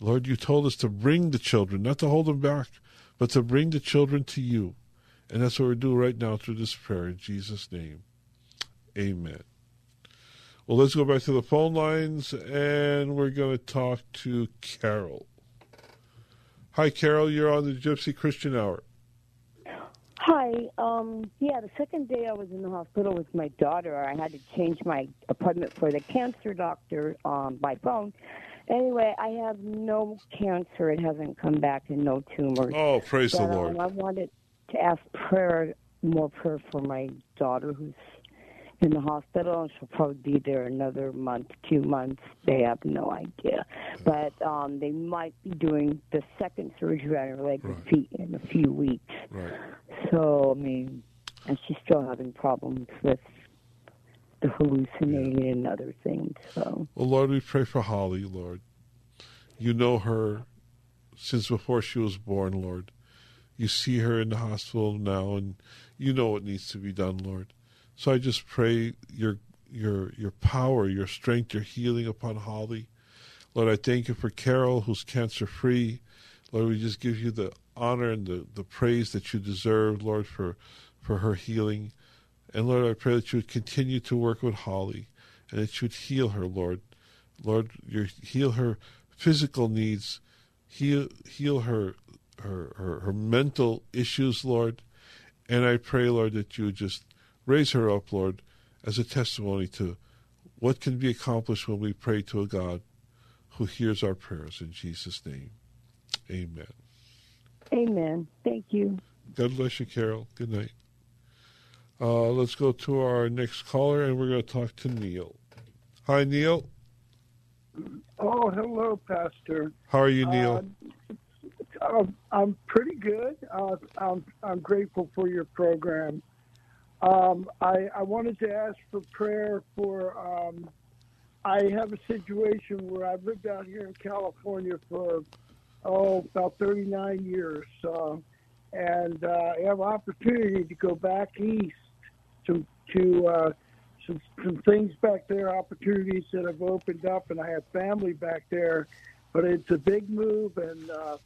Lord, you told us to bring the children, not to hold them back, but to bring the children to you. And that's what we're doing right now through this prayer in Jesus' name. Amen. Well, let's go back to the phone lines and we're going to talk to Carol. Hi, Carol. You're on the Gypsy Christian Hour. Hi. Um, yeah, the second day I was in the hospital with my daughter, I had to change my appointment for the cancer doctor um, by phone. Anyway, I have no cancer. It hasn't come back and no tumors. Oh, praise the But, um, Lord. I wanted to ask prayer, more prayer for my daughter who's in the hospital, and she'll probably be there another month, two months. They have no idea, but um, they might be doing the second surgery on her leg and feet in a few weeks. Right. So I mean, and she's still having problems with the hallucinating and other things. So Well, Lord, we pray for Holly, Lord. You know her since before she was born, Lord. You see her in the hospital now, and you know what needs to be done, Lord. So I just pray your your your power, your strength, your healing upon Holly. Lord, I thank you for Carol, who's cancer free. Lord, we just give you the honor and the, the praise that you deserve, Lord, for for her healing. And Lord, I pray that you would continue to work with Holly and that you would heal her, Lord. Lord, you heal her physical needs, heal heal her her, her her mental issues, Lord. And I pray, Lord, that you would just raise her up, Lord, as a testimony to what can be accomplished when we pray to a God who hears our prayers in Jesus' name. Amen. Amen. Thank you. God bless you, Carol. Good night. Uh, let's go to our next caller, and we're going to talk to Neil. Hi, Neil. Oh, hello, Pastor. How are you, Neil? Uh, I'm, I'm pretty good. Uh, I'm, I'm grateful for your program. Um, I, I wanted to ask for prayer for. Um, I have a situation where I've lived out here in California for oh about 39 years, uh, and uh, I have opportunity to go back east to to uh, some some things back there, opportunities that have opened up, and I have family back there, but it's a big move and. Uh,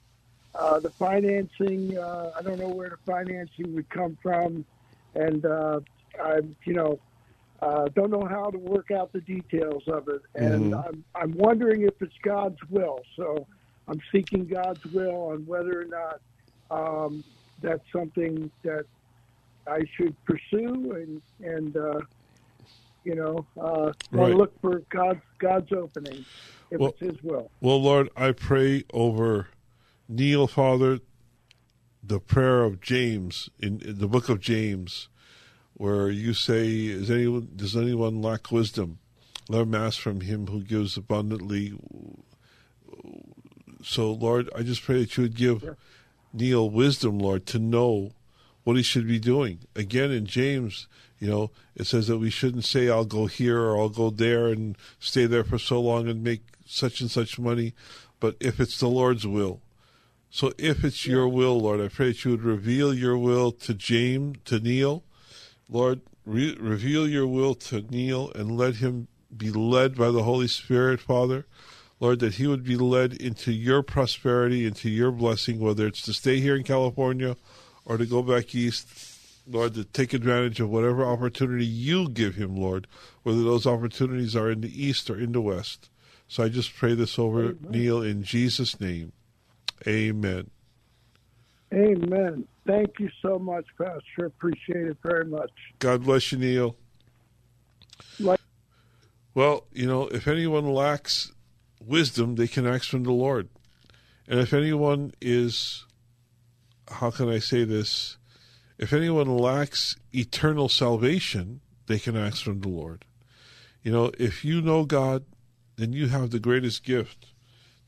uh, the financing, uh, I don't know where the financing would come from, and uh, I, you know, uh, don't know how to work out the details of it, and Mhm. I'm I'm wondering if it's God's will. So I'm seeking God's will on whether or not um, that's something that I should pursue, and and uh, you know, uh, Right. look for God's God's opening if Well- it's His will. Well, Lord, I pray over Neil, Father, the prayer of James in, in the book of James, where you say, "Is anyone does anyone lack wisdom? Let him ask from him who gives abundantly." So, Lord, I just pray that you would give Neil wisdom, Lord, to know what he should be doing. Again, in James, you know, it says that we shouldn't say, I'll go here or I'll go there and stay there for so long and make such and such money. But if it's the Lord's will. So if it's your will, Lord, I pray that you would reveal your will to James, to Neil. Lord, re- reveal your will to Neil and let him be led by the Holy Spirit, Father. Lord, that he would be led into your prosperity, into your blessing, whether it's to stay here in California or to go back east. Lord, to take advantage of whatever opportunity you give him, Lord, whether those opportunities are in the east or in the west. So I just pray this over Neil in Jesus' name. Amen. Amen. Thank you so much, Pastor. Appreciate it very much. God bless you, Neil. Like- Well, you know, if anyone lacks wisdom, they can ask from the Lord. And if anyone is, how can I say this? If anyone lacks eternal salvation, they can ask from the Lord. You know, if you know God, then you have the greatest gift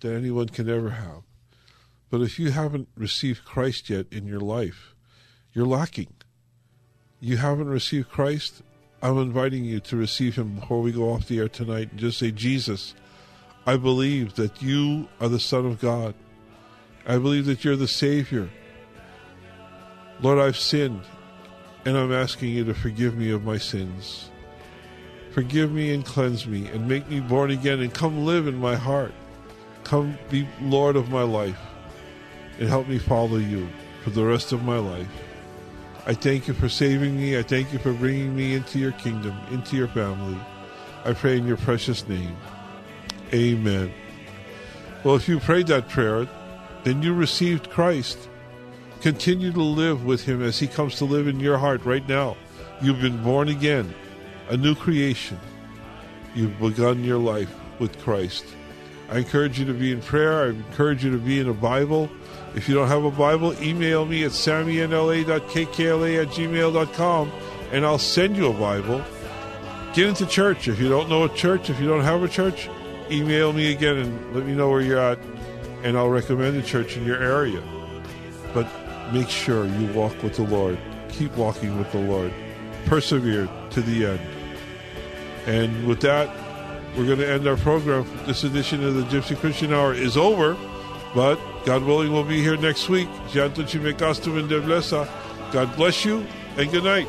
that anyone can ever have. But if you haven't received Christ yet in your life, you're lacking. You haven't received Christ? I'm inviting you to receive Him before we go off the air tonight and just say, Jesus, I believe that you are the Son of God. I believe that you're the Savior. Lord, I've sinned, and I'm asking you to forgive me of my sins. Forgive me and cleanse me, and make me born again, and come live in my heart. Come be Lord of my life, and help me follow you for the rest of my life. I thank you for saving me. I thank you for bringing me into your kingdom, into your family. I pray in your precious name. Amen. Well, if you prayed that prayer, then you received Christ. Continue to live with him as he comes to live in your heart right now. You've been born again, a new creation. You've begun your life with Christ. I encourage you to be in prayer. I encourage you to be in a Bible. If you don't have a Bible, email me at sammynla.kkla at gmail.com and I'll send you a Bible. Get into church. If you don't know a church, if you don't have a church, email me again and let me know where you're at, and I'll recommend a church in your area. But make sure you walk with the Lord. Keep walking with the Lord. Persevere to the end. And with that, we're going to end our program. This edition of the Gypsy Christian Hour is over, but God willing, we'll be here next week. God bless you and good night.